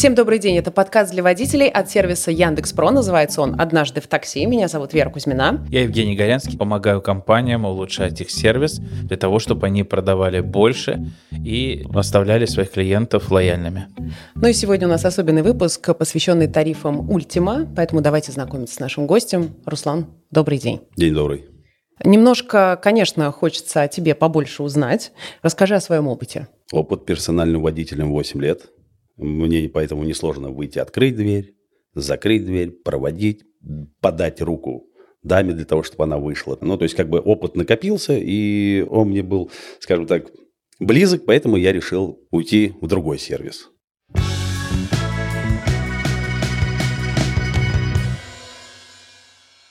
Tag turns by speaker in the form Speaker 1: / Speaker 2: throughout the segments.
Speaker 1: Всем добрый день. Это подкаст для водителей от сервиса Яндекс.Про. Называется он «Однажды в такси». Меня зовут Вера Кузьмина.
Speaker 2: Я Евгений Горянский. Помогаю компаниям улучшать их сервис для того, чтобы они продавали больше и оставляли своих клиентов лояльными.
Speaker 1: Ну и сегодня у нас особенный выпуск, посвященный тарифам Ультима. Поэтому давайте знакомиться с нашим гостем. Руслан, добрый день.
Speaker 3: День добрый.
Speaker 1: Немножко, конечно, хочется о тебе побольше узнать. Расскажи о своем опыте.
Speaker 3: Опыт персональным водителем 8 лет – мне поэтому несложно выйти, открыть дверь, закрыть дверь, проводить, подать руку даме для того, чтобы она вышла. Ну, то есть, как бы опыт накопился, и он мне был, скажем так, близок, поэтому я решил уйти в другой сервис.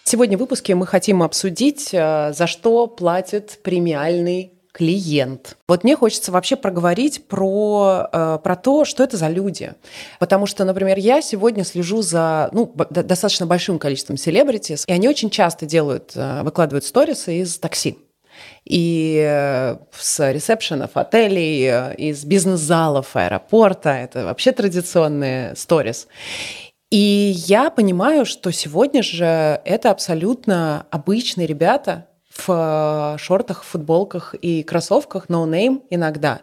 Speaker 1: Сегодня в выпуске мы хотим обсудить, э, за что платит премиальный клиент. Вот мне хочется вообще проговорить про, э, про то, что это за люди. Потому что, например, я сегодня слежу за ну, достаточно большим количеством селебритис, и они очень часто делают, э, выкладывают сторисы из такси и э, с ресепшенов отелей, из бизнес-залов аэропорта. Это вообще традиционные сторис. И я понимаю, что сегодня же это абсолютно обычные ребята, в э, шортах, футболках и кроссовках, no name иногда,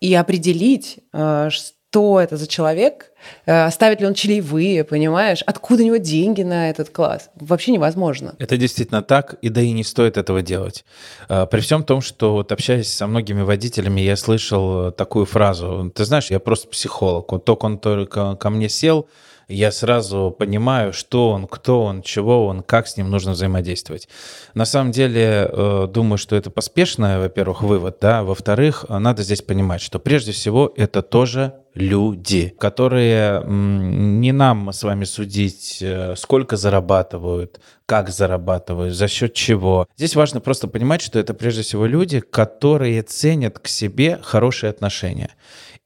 Speaker 1: и определить, э, что это за человек, э, оставит ли он чаевые, понимаешь, откуда у него деньги на этот класс, вообще невозможно.
Speaker 2: Это действительно так, и да и не стоит этого делать. При всем том, что вот общаясь со многими водителями, я слышал такую фразу, ты знаешь, я просто психолог, вот только он только ко мне сел, я сразу понимаю, что он, кто он, чего он, как с ним нужно взаимодействовать. На самом деле, э, думаю, что это поспешный, во-первых, вывод, да, во-вторых, надо здесь понимать, что прежде всего это тоже люди, которые не нам с вами судить, э, сколько зарабатывают, как зарабатывают, за счет чего. Здесь важно просто понимать, что это прежде всего люди, которые ценят к себе хорошие отношения.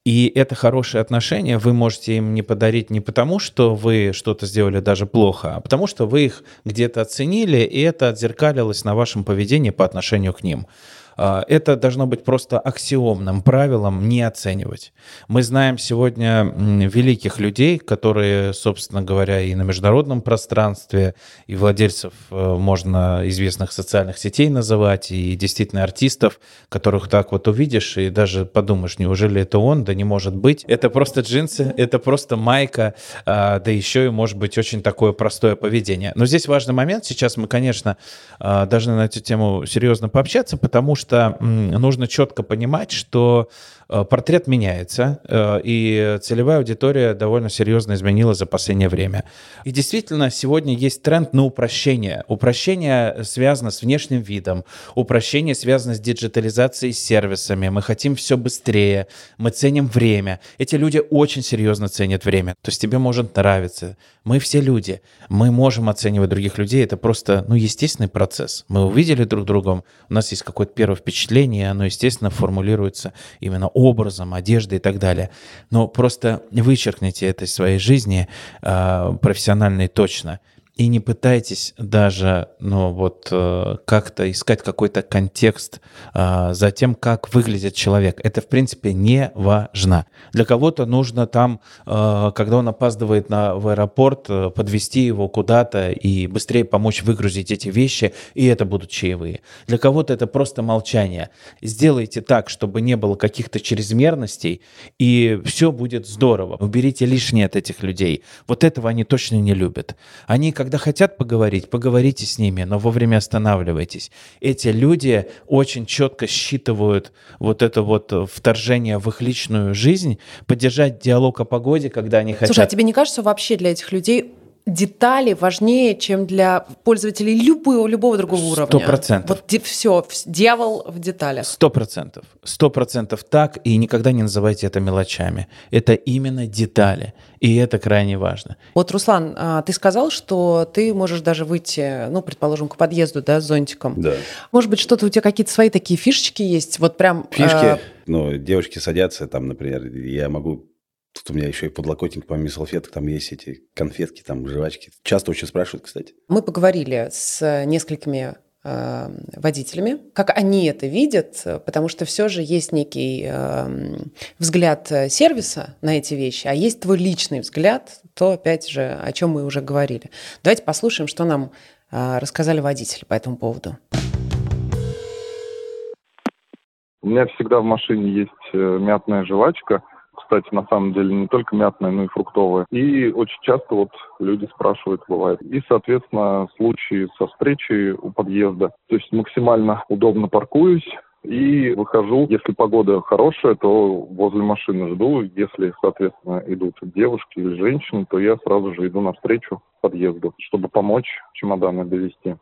Speaker 2: И это хорошее отношение вы можете им не подарить не потому, что вы что-то сделали даже плохо, а потому что вы их где-то оценили, и это отзеркалилось на вашем поведении по отношению к ним. А, это должно быть просто аксиомным правилом не оценивать. Мы знаем сегодня великих людей, которые, собственно говоря, и на международном пространстве, и владельцев э, можно известных социальных сетей называть, и действительно артистов, которых так вот увидишь и даже подумаешь, неужели это он? Да не может быть. Это просто джинсы, это просто майка, а, да еще и может быть очень такое простое поведение. Но здесь важный момент. Сейчас мы, конечно, а, должны на эту тему серьезно пообщаться, потому что что нужно четко понимать, что портрет меняется, э, и целевая аудитория довольно серьезно изменилась за последнее время. И действительно, сегодня есть тренд на упрощение. Упрощение связано с внешним видом, упрощение связано с диджитализацией сервисами. Мы хотим все быстрее, мы ценим время. Эти люди очень серьезно ценят время. То есть тебе может нравиться. Мы все люди. Мы можем оценивать других людей. Это просто, ну, естественный процесс. Мы увидели друг друга, у нас есть какое-то первое впечатление, оно, естественно, формулируется именно образом, одеждой и так далее. Но просто вычеркните это из своей жизни э, профессионально и точно – и не пытайтесь даже, ну вот, э, как-то искать какой-то контекст э, за тем, как выглядит человек. Это, в принципе, не важно. Для кого-то нужно там, э, когда он опаздывает на, в аэропорт, подвести его куда-то и быстрее помочь выгрузить эти вещи, и это будут чаевые. Для кого-то это просто молчание. Сделайте так, чтобы не было каких-то чрезмерностей, и все будет здорово. Уберите лишнее от этих людей. Вот этого они точно не любят. Они, как когда хотят поговорить, поговорите с ними, но вовремя останавливайтесь. Эти люди очень четко считывают вот это вот вторжение в их личную жизнь, поддержать диалог о погоде, когда они хотят.
Speaker 1: Слушай, а тебе не кажется вообще для этих людей детали важнее, чем для пользователей любого, любого другого уровня.
Speaker 2: Сто процентов.
Speaker 1: Вот все, дьявол в деталях.
Speaker 2: Сто процентов. Сто процентов так, и никогда не называйте это мелочами. Это именно детали, и это крайне важно.
Speaker 1: Вот, Руслан, а, ты сказал, что ты можешь даже выйти, ну, предположим, к подъезду, да, с зонтиком.
Speaker 3: Да.
Speaker 1: Может быть, что-то у тебя какие-то свои такие фишечки есть? Вот прям...
Speaker 3: Фишки? Э... Ну, девушки садятся, там, например, я могу Тут у меня еще и подлокотник, помимо салфеток, там есть эти конфетки, там жвачки. Часто очень спрашивают, кстати.
Speaker 1: Мы поговорили с несколькими э, водителями, как они это видят, потому что все же есть некий э, взгляд сервиса на эти вещи, а есть твой личный взгляд, то опять же, о чем мы уже говорили. Давайте послушаем, что нам э, рассказали водители по этому поводу.
Speaker 4: У меня всегда в машине есть э, мятная жвачка – кстати, на самом деле не только мятная, но и фруктовая. И очень часто вот люди спрашивают, бывает. И, соответственно, случаи со встречей у подъезда. То есть максимально удобно паркуюсь, и выхожу. Если погода хорошая, то возле машины жду. Если, соответственно, идут девушки или женщины, то я сразу же иду навстречу подъезду, чтобы помочь чемоданы довести.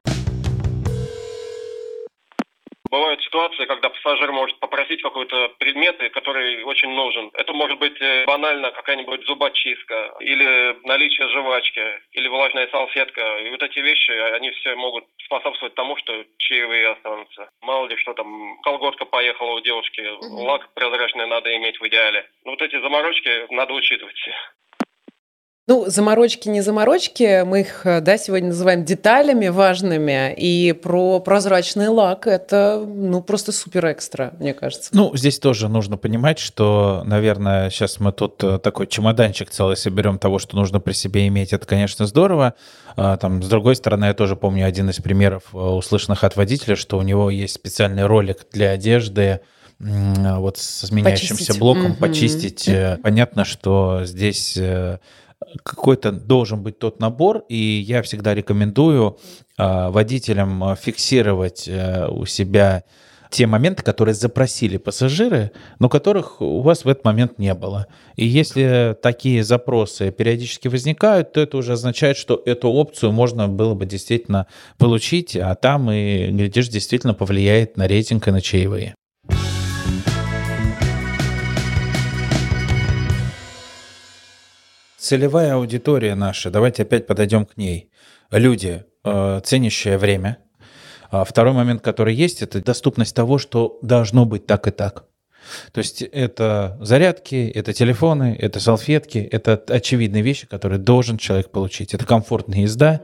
Speaker 5: Бывают ситуации, когда пассажир может попросить какой-то предмет, который очень нужен. Это может быть э, банально какая-нибудь зубочистка, или наличие жвачки, или влажная салфетка. И вот эти вещи, они все могут способствовать тому, что чаевые останутся. Мало ли что там, колготка поехала у девушки, угу. лак прозрачный надо иметь в идеале. Ну, вот эти заморочки надо учитывать.
Speaker 1: Ну, заморочки, не заморочки, мы их, э, да, сегодня называем деталями важными, и про прозрачный лак это, ну, просто супер экстра, мне кажется.
Speaker 2: Ну, здесь тоже нужно понимать, что, наверное, сейчас мы тут э, такой чемоданчик целый соберем того, что нужно при себе иметь, это, конечно, здорово. А, там, с другой стороны, я тоже помню один из примеров, э, услышанных от водителя, что у него есть специальный ролик для одежды, вот с изменяющимся почистить. блоком угу. почистить. Понятно, что здесь какой-то должен быть тот набор, и я всегда рекомендую э, водителям а, фиксировать э, у себя те моменты, которые запросили пассажиры, но которых у вас в этот момент не было. И если такие запросы периодически возникают, то это уже означает, что эту опцию можно было бы действительно получить, а там и, глядишь, действительно повлияет на рейтинг и на чаевые. Целевая аудитория наша, давайте опять подойдем к ней. Люди, э, ценящие время. А второй момент, который есть, это доступность того, что должно быть так и так. То есть это зарядки, это телефоны, это салфетки, это очевидные вещи, которые должен человек получить. Это комфортная езда,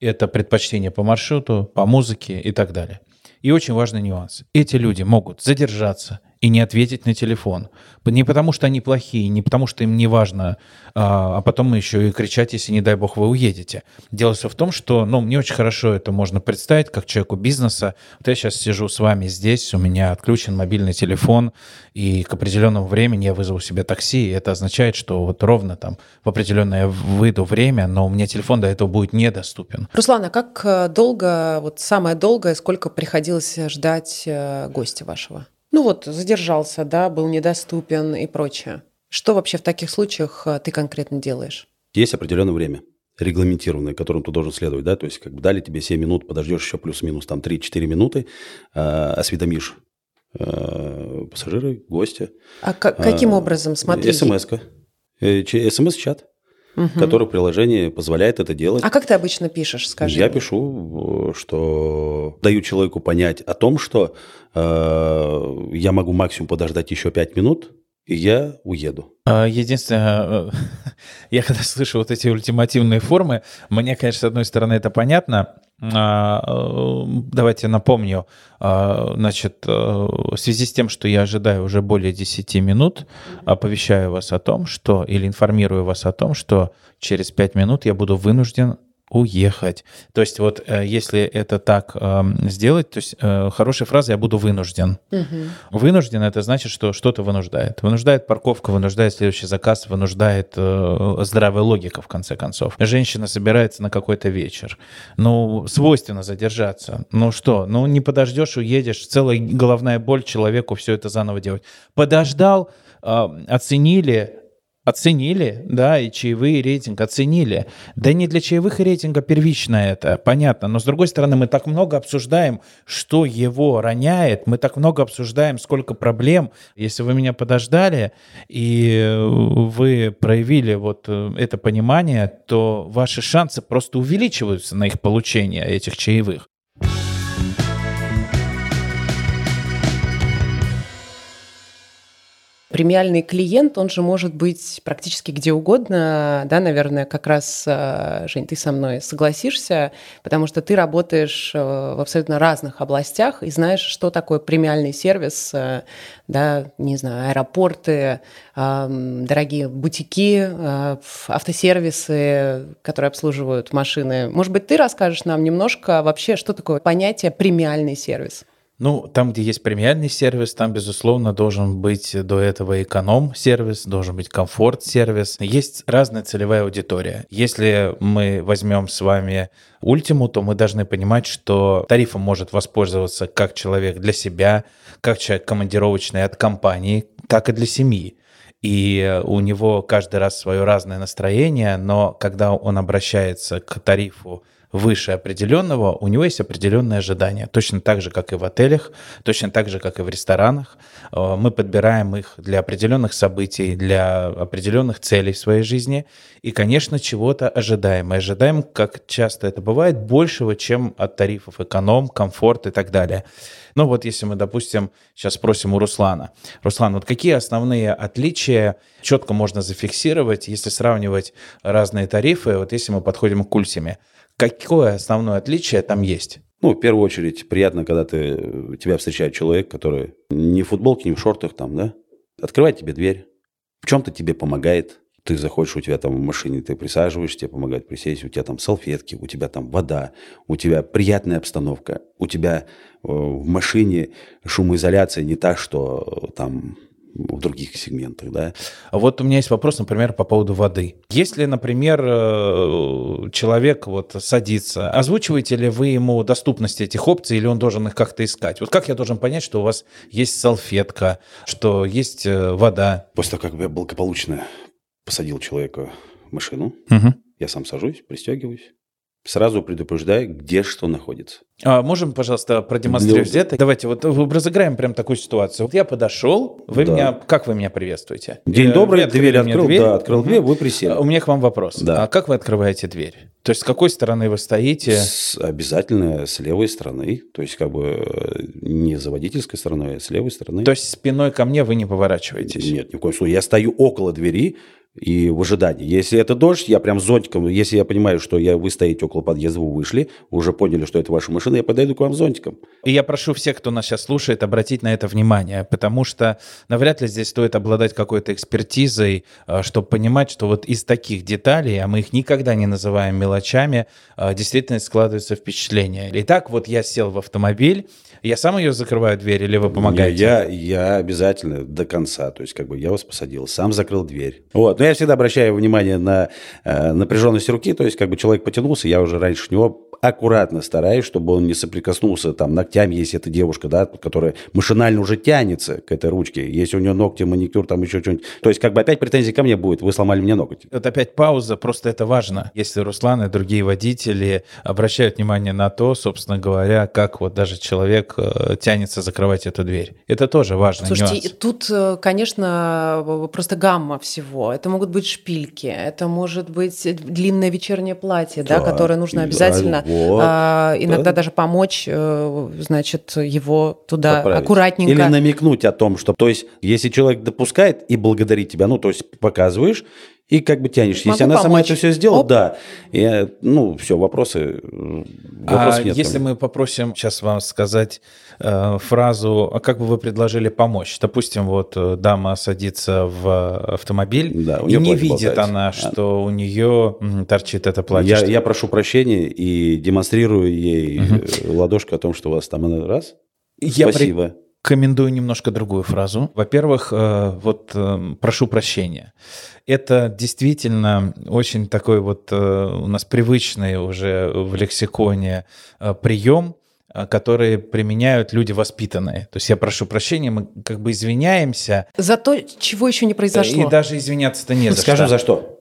Speaker 2: это предпочтение по маршруту, по музыке и так далее. И очень важный нюанс. Эти люди могут задержаться, и не ответить на телефон. Не потому, что они плохие, не потому, что им не важно, а, а потом еще и кричать, если, не дай бог, вы уедете. Дело все в том, что, ну, мне очень хорошо это можно представить, как человеку бизнеса. Вот я сейчас сижу с вами здесь, у меня отключен мобильный телефон, и к определенному времени я вызову себе такси, и это означает, что вот ровно там в определенное выйду время, но у меня телефон до этого будет недоступен.
Speaker 1: Руслан, а как э, долго, вот самое долгое, сколько приходилось ждать э, гостя вашего? Ну вот, задержался, да, был недоступен и прочее. Что вообще в таких случаях э, ты конкретно делаешь?
Speaker 3: Есть определенное время регламентированное, которым ты должен следовать, да, то есть как бы дали тебе 7 минут, подождешь еще плюс-минус там 3-4 минуты, э, осведомишь э, пассажиры, гостя.
Speaker 1: А каким э, образом, смотри?
Speaker 3: СМС-ка, э, СМС-чат угу. который приложение позволяет это делать.
Speaker 1: А как ты обычно пишешь, скажи?
Speaker 3: Я пишу, что даю человеку понять о том, что э, я могу максимум подождать еще 5 минут, и я уеду.
Speaker 2: А, единственное, я когда слышу вот эти ультимативные формы, мне, конечно, с одной стороны это понятно, э, давайте напомню, а, значит, э, в связи с тем, что я ожидаю уже более 10 минут, оповещаю вас о том, что, или информирую вас о том, что через 5 минут я буду вынужден уехать. То есть вот э, если это так э, сделать, то есть э, хорошая фраза «я буду вынужден». Угу. Вынужден – это значит, что что-то вынуждает. Вынуждает парковка, вынуждает следующий заказ, вынуждает э, здравая логика, в конце концов. Женщина собирается на какой-то вечер. Ну, свойственно задержаться. Ну что, ну не подождешь, уедешь. Целая головная боль человеку все это заново делать. Подождал, э, оценили, Оценили, да, и чаевые рейтинг оценили. Да не для чаевых рейтинга первично это, понятно. Но с другой стороны, мы так много обсуждаем, что его роняет, мы так много обсуждаем, сколько проблем. Если вы меня подождали, и вы проявили вот э, это понимание, то ваши шансы просто увеличиваются на их получение этих чаевых.
Speaker 1: Премиальный клиент, он же может быть практически где угодно, да, наверное, как раз, э, Жень, ты со мной согласишься, потому что ты работаешь э, в абсолютно разных областях и знаешь, что такое премиальный сервис, э, да, не знаю, аэропорты, дорогие бутики, автосервисы, которые обслуживают машины. Может быть, ты расскажешь нам немножко вообще, что такое понятие премиальный сервис?
Speaker 2: Ну, там, где есть премиальный сервис, там, безусловно, должен быть до этого эконом-сервис, должен быть комфорт-сервис. Есть разная целевая аудитория. Если мы возьмем с вами ультиму, то мы должны понимать, что тарифом может воспользоваться как человек для себя, как человек командировочный от компании, так и для семьи и у него каждый раз свое разное настроение, но когда он обращается к тарифу выше определенного, у него есть определенные ожидания. Точно так же, как и в отелях, точно так же, как и в ресторанах. Э, мы подбираем их для определенных событий, для определенных целей в своей жизни. И, конечно, чего-то ожидаем. И ожидаем, как часто это бывает, большего, чем от тарифов эконом, комфорт и так далее. Ну вот если мы, допустим, сейчас спросим у Руслана. Руслан, вот какие основные отличия четко можно зафиксировать, если сравнивать разные тарифы, вот если мы подходим к Ульсиме? Какое основное отличие там есть?
Speaker 3: Ну, в первую очередь, приятно, когда ты, тебя встречает человек, который не в футболке, не в шортах там, да, открывает тебе дверь, в чем-то тебе помогает. Ты заходишь, у тебя там в машине, ты присаживаешься, тебе помогает присесть, у тебя там салфетки, у тебя там вода, у тебя приятная обстановка, у тебя э, в машине шумоизоляция не та, что там в других сегментах, да.
Speaker 2: А вот у меня есть вопрос, например, по поводу воды. Если, например, э, человек вот садится, озвучиваете ли вы ему доступность этих опций, или он должен их как-то искать? Вот как я должен понять, что у вас есть салфетка, что есть э, вода?
Speaker 3: После того, как я благополучно посадил человека в машину,
Speaker 2: угу.
Speaker 3: я сам сажусь, пристегиваюсь, сразу предупреждаю, где что находится.
Speaker 2: А можем, пожалуйста, продемонстрировать Для... это? Давайте вот разыграем прям такую ситуацию. Вот я подошел, вы да. меня, как вы меня приветствуете?
Speaker 3: День добрый, дверь открыл, дверь. да, открыл дверь, вы присели.
Speaker 2: У меня к вам вопрос. Да. А как вы открываете дверь? То есть с какой стороны вы стоите?
Speaker 3: С, обязательно с левой стороны, то есть как бы э, не за водительской стороной, а с левой стороны.
Speaker 2: То есть спиной ко мне вы не поворачиваетесь?
Speaker 3: Нет, ни в коем случае. Я стою около двери, и в ожидании. Если это дождь, я прям зонтиком, если я понимаю, что я, вы стоите около подъезда, вы вышли, уже поняли, что это ваша машина, я подойду к вам зонтиком.
Speaker 2: И я прошу всех, кто нас сейчас слушает, обратить на это внимание, потому что навряд ли здесь стоит обладать какой-то экспертизой, а, чтобы понимать, что вот из таких деталей, а мы их никогда не называем мелочами, а, действительно складывается впечатление. Итак, вот я сел в автомобиль, я сам ее закрываю дверь или вы помогаете?
Speaker 3: Я, я обязательно до конца. То есть, как бы я вас посадил, сам закрыл дверь. Вот. Но я всегда обращаю внимание на э, напряженность руки. То есть, как бы человек потянулся, я уже раньше него аккуратно стараюсь, чтобы он не соприкоснулся там ногтями, если это девушка, да, которая машинально уже тянется к этой ручке. Если у нее ногти, маникюр, там еще что-нибудь. То есть, как бы опять претензии ко мне будет, вы сломали мне ноготь.
Speaker 2: Это опять пауза, просто это важно. Если Руслан и другие водители обращают внимание на то, собственно говоря, как вот даже человек э, тянется закрывать эту дверь. Это тоже важно.
Speaker 1: Слушайте,
Speaker 2: нюанс.
Speaker 1: тут, э, конечно, просто гамма всего. Это могут быть шпильки, это может быть длинное вечернее платье, да, да которое нужно обязательно вот, а, иногда да. даже помочь, э, значит, его туда Поправить. аккуратненько.
Speaker 3: Или намекнуть о том, что, то есть, если человек допускает и благодарит тебя, ну, то есть показываешь, и как бы тянешь. Могу если она помочь. сама это все сделала, Оп. да. И, ну, все, вопросы,
Speaker 2: вопросов а нет. Если мы попросим сейчас вам сказать э, фразу, а как бы вы предложили помочь? Допустим, вот э, дама садится в автомобиль, да, и не видит болтается. она, что а. у нее торчит это платье.
Speaker 3: Я, я прошу прощения и демонстрирую ей угу. ладошку о том, что у вас там раз. Я Спасибо. При
Speaker 2: рекомендую немножко другую фразу. Во-первых, э, вот прошу прощения это действительно очень такой вот э, у нас привычный уже в лексиконе э, прием, э, которые применяют люди воспитанные. То есть я прошу прощения, мы как бы извиняемся.
Speaker 1: За то, чего еще не произошло.
Speaker 2: И даже извиняться-то не за
Speaker 3: Скажу что. за что.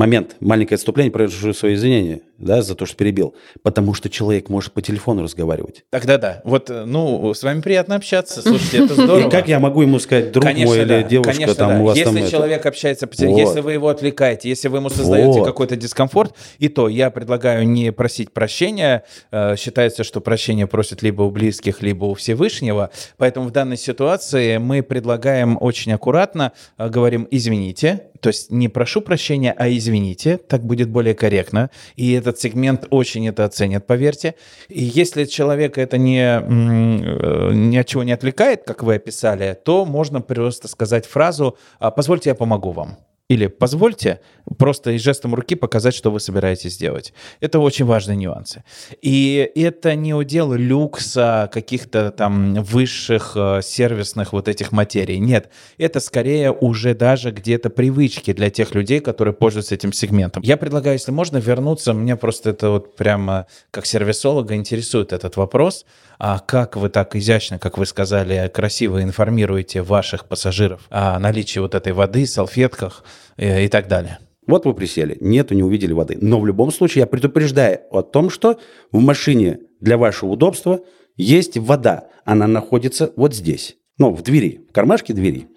Speaker 3: Момент, маленькое отступление, прошу свои извинения, да, за то, что перебил. Потому что человек может по телефону разговаривать.
Speaker 2: Тогда да. Вот, э, ну, с вами приятно общаться. Слушайте, это здорово.
Speaker 3: И как я могу ему сказать, друг
Speaker 2: Конечно,
Speaker 3: мой или
Speaker 2: да.
Speaker 3: девушка,
Speaker 2: Конечно,
Speaker 3: там
Speaker 2: да.
Speaker 3: у вас
Speaker 2: если
Speaker 3: там это-
Speaker 2: человек общается по телефону,
Speaker 3: Вот.
Speaker 2: если вы его отвлекаете, если вы ему создаете
Speaker 3: Вот.
Speaker 2: какой-то дискомфорт, и то я предлагаю не просить прощения. Э, Считается, что прощение просят либо у близких, либо у Всевышнего. Поэтому в данной ситуации мы предлагаем очень аккуратно, э, говорим «извините», то есть не прошу прощения, а извините, так будет более корректно. И этот сегмент очень это оценит, поверьте. И если человека это не, э, ни от чего не отвлекает, как вы описали, то можно просто сказать фразу «А, «позвольте, я помогу вам». Или «позвольте» просто жестом руки показать, что вы собираетесь делать. Это очень важные нюансы. И это не удел люкса, каких-то там высших э, сервисных вот этих материй. Нет, это скорее уже даже где-то привычки для тех людей, которые пользуются этим сегментом. Я предлагаю, если можно, вернуться. Меня просто это вот прямо как сервисолога интересует этот вопрос. А как вы так изящно, как вы сказали, красиво информируете ваших пассажиров о наличии вот этой воды, салфетках и так далее?
Speaker 3: Вот вы присели, нету, не увидели воды. Но в любом случае я предупреждаю о том, что в машине для вашего удобства есть вода. Она находится вот здесь. Ну, в двери, в кармашке двери.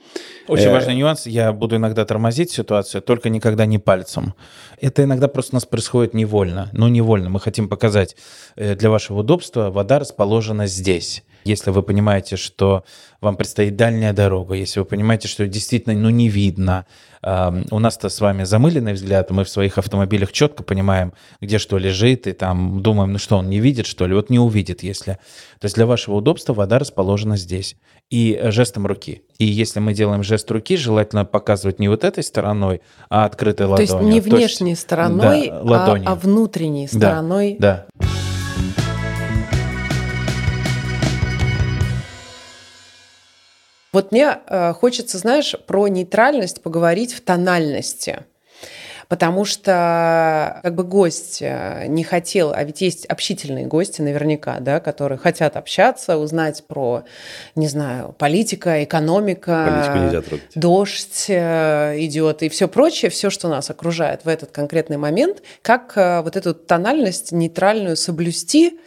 Speaker 2: Очень
Speaker 3: Э,
Speaker 2: важный нюанс. Я буду иногда тормозить ситуацию, только никогда не пальцем. Это иногда просто у нас происходит невольно. Ну, невольно. Мы хотим показать э, для вашего удобства, вода расположена здесь. Если вы понимаете, что вам предстоит дальняя дорога, если вы понимаете, что действительно ну, не видно, эм, у нас-то с вами замыленный взгляд, мы в своих автомобилях четко понимаем, где что лежит, и там думаем, ну что, он не видит, что ли? Вот не увидит, если... То есть для вашего удобства вода расположена здесь. И жестом руки. И если мы делаем жест руки, желательно показывать не вот этой стороной, а открытой
Speaker 1: То
Speaker 2: ладонью.
Speaker 1: есть не внешней стороной,
Speaker 2: да,
Speaker 1: а, а внутренней
Speaker 2: Да,
Speaker 1: стороной.
Speaker 2: Да.
Speaker 1: Вот мне э, хочется, знаешь, про нейтральность поговорить в тональности. Потому что как бы гость э, не хотел, а ведь есть общительные гости наверняка, да, которые хотят общаться, узнать про, не знаю, политика, экономика, дождь э, идет и все прочее, все, что нас окружает в этот конкретный момент, как вот эту тональность нейтральную соблюсти.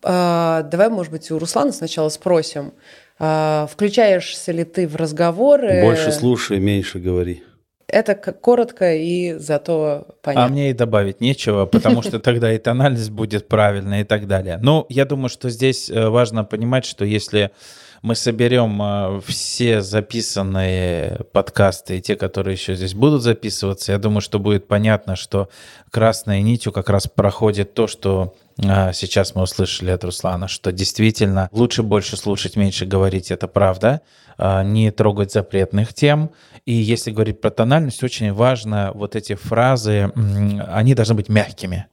Speaker 1: Давай, может быть, у Руслана сначала спросим, включаешься ли ты в разговоры?
Speaker 3: Больше слушай, меньше говори.
Speaker 1: Это как коротко и зато
Speaker 2: А
Speaker 1: понятно.
Speaker 2: мне и добавить нечего, потому что тогда и тональность будет правильная и так далее. Ну, я думаю, что здесь э, важно понимать, что если мы соберем э, все записанные подкасты и те, которые еще здесь будут записываться, я думаю, что будет понятно, что красной нитью как раз проходит то, что а, сейчас мы услышали от Руслана, что действительно лучше больше слушать, меньше говорить, это правда, а, не трогать запретных тем. И если говорить про тональность, очень важно вот эти фразы, они должны быть мягкими.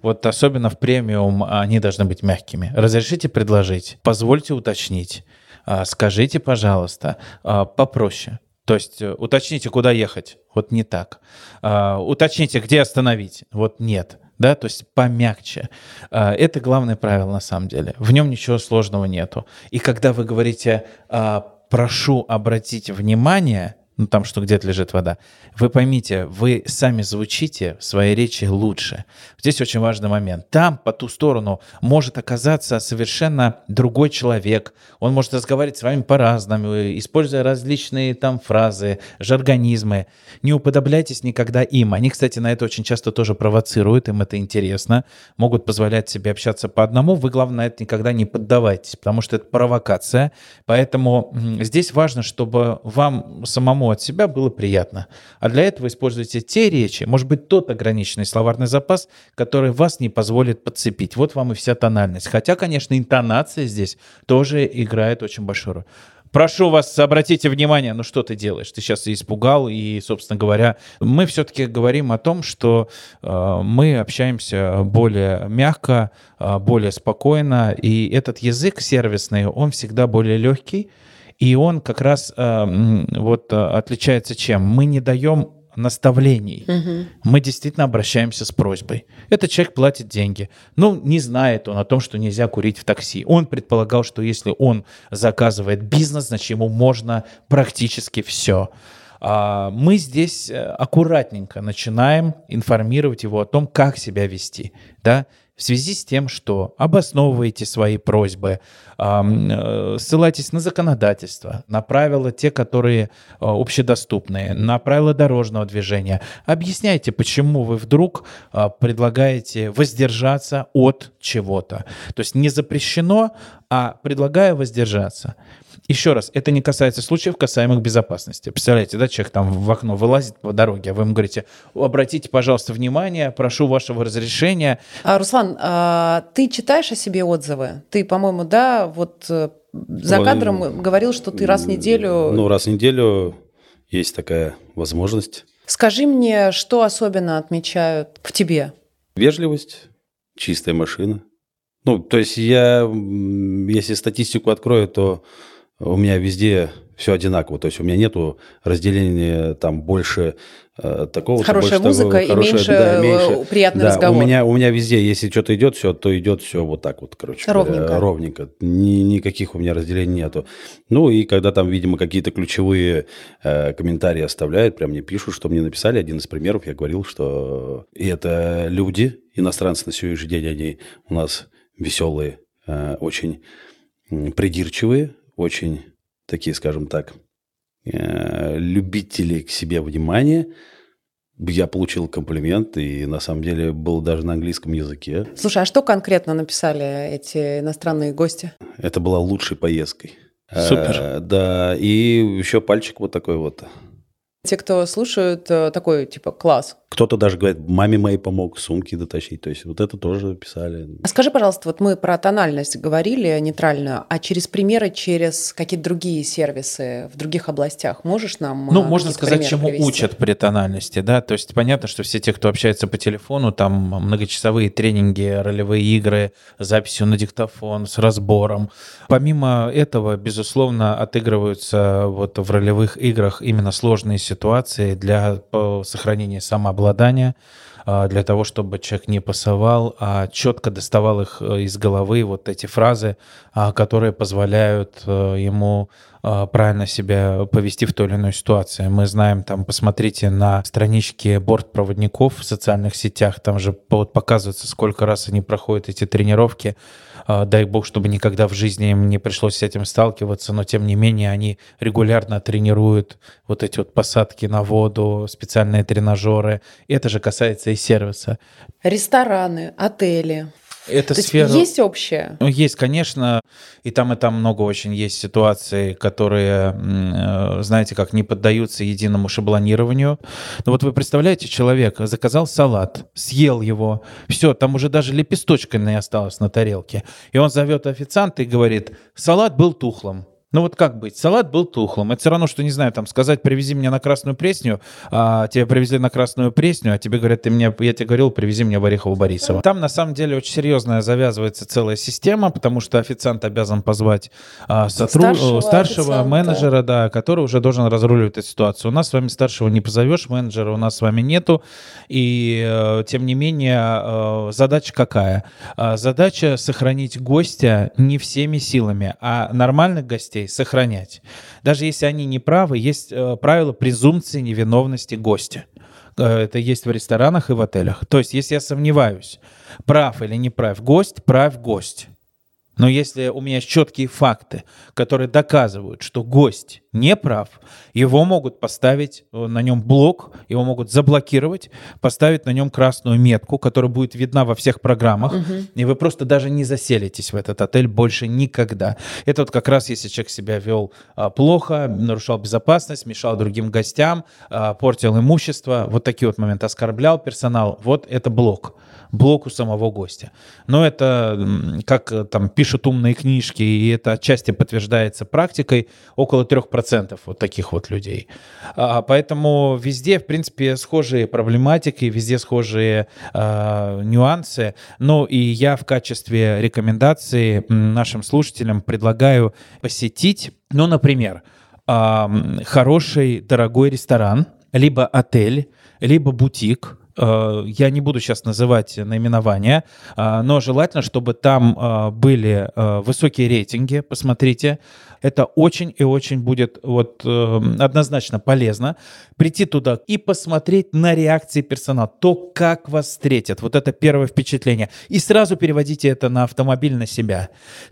Speaker 2: Вот особенно в премиум они должны быть мягкими. Разрешите предложить, позвольте уточнить, а, скажите, пожалуйста, а, попроще. То есть э, уточните, куда ехать. Вот не так. А, уточните, где остановить. Вот нет. Да, то есть помягче. А, Это главное правило на самом деле. В нем ничего сложного нету. И когда вы говорите а, «прошу обратить внимание», ну там, что где-то лежит вода, вы поймите, вы сами звучите в своей речи лучше. Здесь очень важный момент. Там, по ту сторону, может оказаться совершенно другой человек. Он может разговаривать с вами по-разному, используя различные там фразы, жаргонизмы. Не уподобляйтесь никогда им. Они, кстати, на это очень часто тоже провоцируют, им это интересно. Могут позволять себе общаться по одному. Вы, главное, это никогда не поддавайтесь, потому что это провокация. Поэтому здесь важно, чтобы вам самому от себя было приятно. А для этого используйте те речи, может быть, тот ограниченный словарный запас, который вас не позволит подцепить. Вот вам и вся тональность. Хотя, конечно, интонация здесь тоже играет очень большую роль. Прошу вас, обратите внимание, ну что ты делаешь? Ты сейчас испугал, и, собственно говоря, мы все-таки говорим о том, что э, мы общаемся более мягко, э, более спокойно, и этот язык сервисный, он всегда более легкий, и он как раз э, вот э, отличается чем? Мы не даем наставлений. Мы действительно обращаемся с просьбой. Этот человек платит деньги. Ну, не знает он о том, что нельзя курить в такси. Он предполагал, что если он заказывает бизнес, значит, ему можно практически все. А, мы здесь э, аккуратненько начинаем информировать его о том, как себя вести, да, в связи с тем, что обосновываете свои просьбы, э, ссылайтесь на законодательство, на правила те, которые э, общедоступные, на правила дорожного движения. Объясняйте, почему вы вдруг предлагаете воздержаться от чего-то. То есть не запрещено, а предлагаю воздержаться. Еще раз, это не касается случаев, касаемых безопасности. Представляете, да, человек там в окно вылазит по дороге, а вы ему говорите, обратите, пожалуйста, внимание, прошу вашего разрешения.
Speaker 1: А, Руслан, а, ты читаешь о себе отзывы? Ты, по-моему, да, вот э, за кадром ну, говорил, что ты раз в неделю...
Speaker 3: Ну, раз в неделю есть такая возможность.
Speaker 1: Скажи мне, что особенно отмечают в тебе?
Speaker 3: Вежливость, чистая машина. Ну, то есть я, если статистику открою, то у меня везде все одинаково. То есть у меня нету разделения там больше э, такого.
Speaker 1: Хорошая
Speaker 3: больше
Speaker 1: музыка
Speaker 3: того,
Speaker 1: и хорошая, меньше, да, меньше э, приятный
Speaker 3: да,
Speaker 1: разговор.
Speaker 3: У меня, у меня везде, если что-то идет, все, то идет все вот так вот, короче.
Speaker 1: Ровненько.
Speaker 3: ровненько. Ни, никаких у меня разделений нету. Ну и когда там, видимо, какие-то ключевые э, комментарии оставляют, прям мне пишут, что мне написали. Один из примеров, я говорил, что и это люди, иностранцы на сегодняшний день, они у нас веселые, э, очень придирчивые, очень такие, скажем так, э, любители к себе внимания. Я получил комплимент, и на самом деле был даже на английском языке.
Speaker 1: Слушай, а что конкретно написали эти иностранные гости?
Speaker 3: Это была лучшей поездкой.
Speaker 2: Супер.
Speaker 3: Э, да, и еще пальчик вот такой вот
Speaker 1: те, кто слушают, э, такой типа класс.
Speaker 3: Кто-то даже говорит, маме моей помог сумки дотащить. То есть вот это тоже писали.
Speaker 1: А скажи, пожалуйста, вот мы про тональность говорили нейтральную, а через примеры, через какие-то другие сервисы в других областях можешь нам
Speaker 2: Ну, можно сказать, чему привести? учат при тональности, да? То есть понятно, что все те, кто общается по телефону, там многочасовые тренинги, ролевые игры, записью на диктофон с разбором. Помимо этого, безусловно, отыгрываются вот в ролевых играх именно сложные ситуации ситуации для сохранения самообладания, а, для того, чтобы человек не пасовал, а четко доставал их э, из головы, вот эти фразы, а, которые позволяют э, ему а, правильно себя повести в той или иной ситуации. Мы знаем, там, посмотрите на страничке бортпроводников в социальных сетях, там же вот показывается, сколько раз они проходят эти тренировки, дай бог, чтобы никогда в жизни им не пришлось с этим сталкиваться, но тем не менее они регулярно тренируют вот эти вот посадки на воду, специальные тренажеры. И это же касается и сервиса.
Speaker 1: Рестораны, отели.
Speaker 2: Это
Speaker 1: То
Speaker 2: сфера...
Speaker 1: есть общее?
Speaker 2: Ну, есть, конечно, и там, и там много очень есть ситуаций, которые, э, знаете, как не поддаются единому шаблонированию. Но вот вы представляете, человек заказал салат, съел его, все, там уже даже лепесточка не осталось на тарелке. И он зовет официанта и говорит, салат был тухлым. Ну вот как быть? Салат был тухлым. Это все равно, что, не знаю, там сказать, привези меня на Красную Пресню, а тебе привезли на Красную Пресню, а тебе говорят, ты мне, я тебе говорил, привези меня в Орехово Борисово. Там на самом деле очень серьезная завязывается целая система, потому что официант обязан позвать а, сотру... старшего, старшего менеджера, да, который уже должен разруливать эту ситуацию. У нас с вами старшего не позовешь, менеджера у нас с вами нету, и э, тем не менее э, задача какая? Э, задача сохранить гостя не всеми силами, а нормальных гостей гостей сохранять. Даже если они не правы, есть э, правило презумпции невиновности гостя. Э, это есть в ресторанах и в отелях. То есть, если я сомневаюсь, прав или не прав гость, прав гость. Но если у меня есть четкие факты, которые доказывают, что гость не прав, его могут поставить э, на нем блок, его могут заблокировать, поставить на нем красную метку, которая будет видна во всех программах, угу. и вы просто даже не заселитесь в этот отель больше никогда. Это вот как раз если человек себя вел а, плохо, нарушал безопасность, мешал другим гостям, а, портил имущество, вот такие вот моменты, оскорблял персонал, вот это блок блоку самого гостя. Но это, как э, там пишут умные книжки, и это отчасти подтверждается практикой, около 3% вот таких вот людей. А, поэтому везде, в принципе, схожие проблематики, везде схожие а, нюансы. Ну и я в качестве рекомендации нашим слушателям предлагаю посетить, ну, например, а, хороший, дорогой ресторан, либо отель, либо бутик – я не буду сейчас называть наименования, э, но желательно, чтобы там э, были высокие рейтинги. Посмотрите, это очень и очень будет вот однозначно полезно прийти туда и посмотреть на реакции персонала, то, как вас встретят. Вот это первое впечатление. И сразу переводите это на автомобиль, на себя.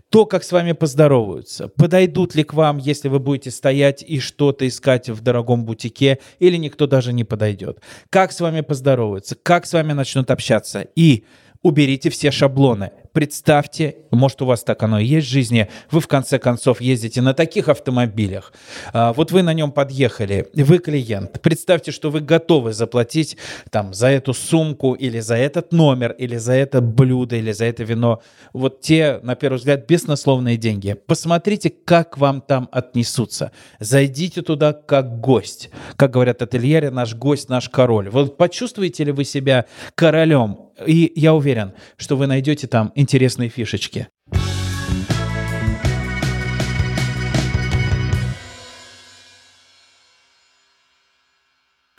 Speaker 2: То, как с вами поздороваются, подойдут ли к вам, если вы будете стоять и что-то искать в дорогом бутике, или никто даже не подойдет. Как с вами поздороваются, как с вами начнут общаться. И уберите все шаблоны. Представьте, может, у вас так оно и есть в жизни, вы в конце концов ездите на таких автомобилях, а, вот вы на нем подъехали, вы клиент, представьте, что вы готовы заплатить там за эту сумку или за этот номер, или за это блюдо, или за это вино, вот те, на первый взгляд, беснословные деньги. Посмотрите, как вам там отнесутся. Зайдите туда как гость. Как говорят ательере, наш гость, наш король. Вот почувствуете ли вы себя королем и я уверен, что вы найдете там интересные фишечки.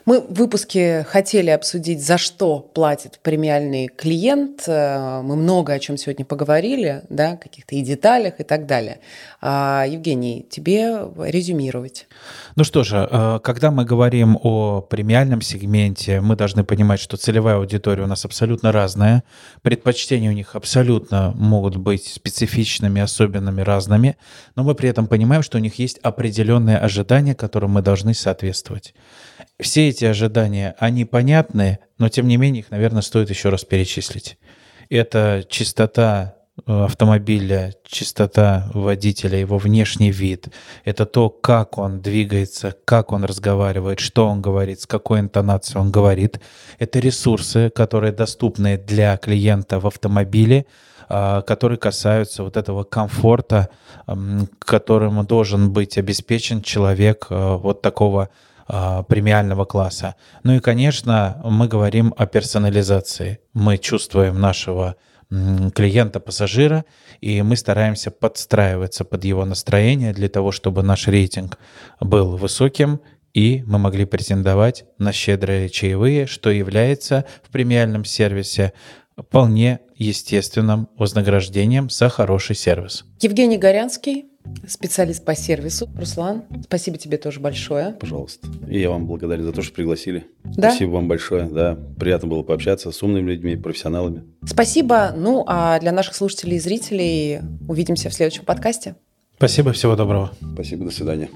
Speaker 1: Мы в выпуске хотели обсудить, за что платит премиальный клиент. Э, мы много о чем сегодня поговорили, да, каких-то и деталях и так далее. А, Евгений, тебе резюмировать.
Speaker 2: Ну что же, э, когда мы говорим о премиальном сегменте, мы должны понимать, что целевая аудитория у нас абсолютно разная, предпочтения у них абсолютно могут быть специфичными, особенными, разными, но мы при этом понимаем, что у них есть определенные ожидания, которым мы должны соответствовать. Все эти ожидания, они понятны, но тем не менее их, наверное, стоит еще раз перечислить. Это чистота э, автомобиля, чистота водителя, его внешний вид. Это то, как он двигается, как он разговаривает, что он говорит, с какой интонацией он говорит. Это ресурсы, которые доступны для клиента в автомобиле, а, которые касаются вот этого комфорта, которым должен быть обеспечен человек э, вот такого а, премиального класса. Ну и, конечно, мы говорим о персонализации. Мы чувствуем нашего клиента-пассажира, и мы стараемся подстраиваться под его настроение для того, чтобы наш рейтинг был высоким, и мы могли претендовать на щедрые чаевые, что является в премиальном сервисе вполне естественным вознаграждением за хороший сервис.
Speaker 1: Евгений Горянский, специалист по сервису. Руслан, спасибо тебе тоже большое.
Speaker 3: Пожалуйста. И я вам благодарен за то, что пригласили.
Speaker 1: Да?
Speaker 3: Спасибо вам большое. Да, приятно было пообщаться с умными людьми, профессионалами.
Speaker 1: Спасибо. Ну, а для наших слушателей и зрителей увидимся в следующем подкасте.
Speaker 2: Спасибо, всего доброго.
Speaker 3: Спасибо, до свидания.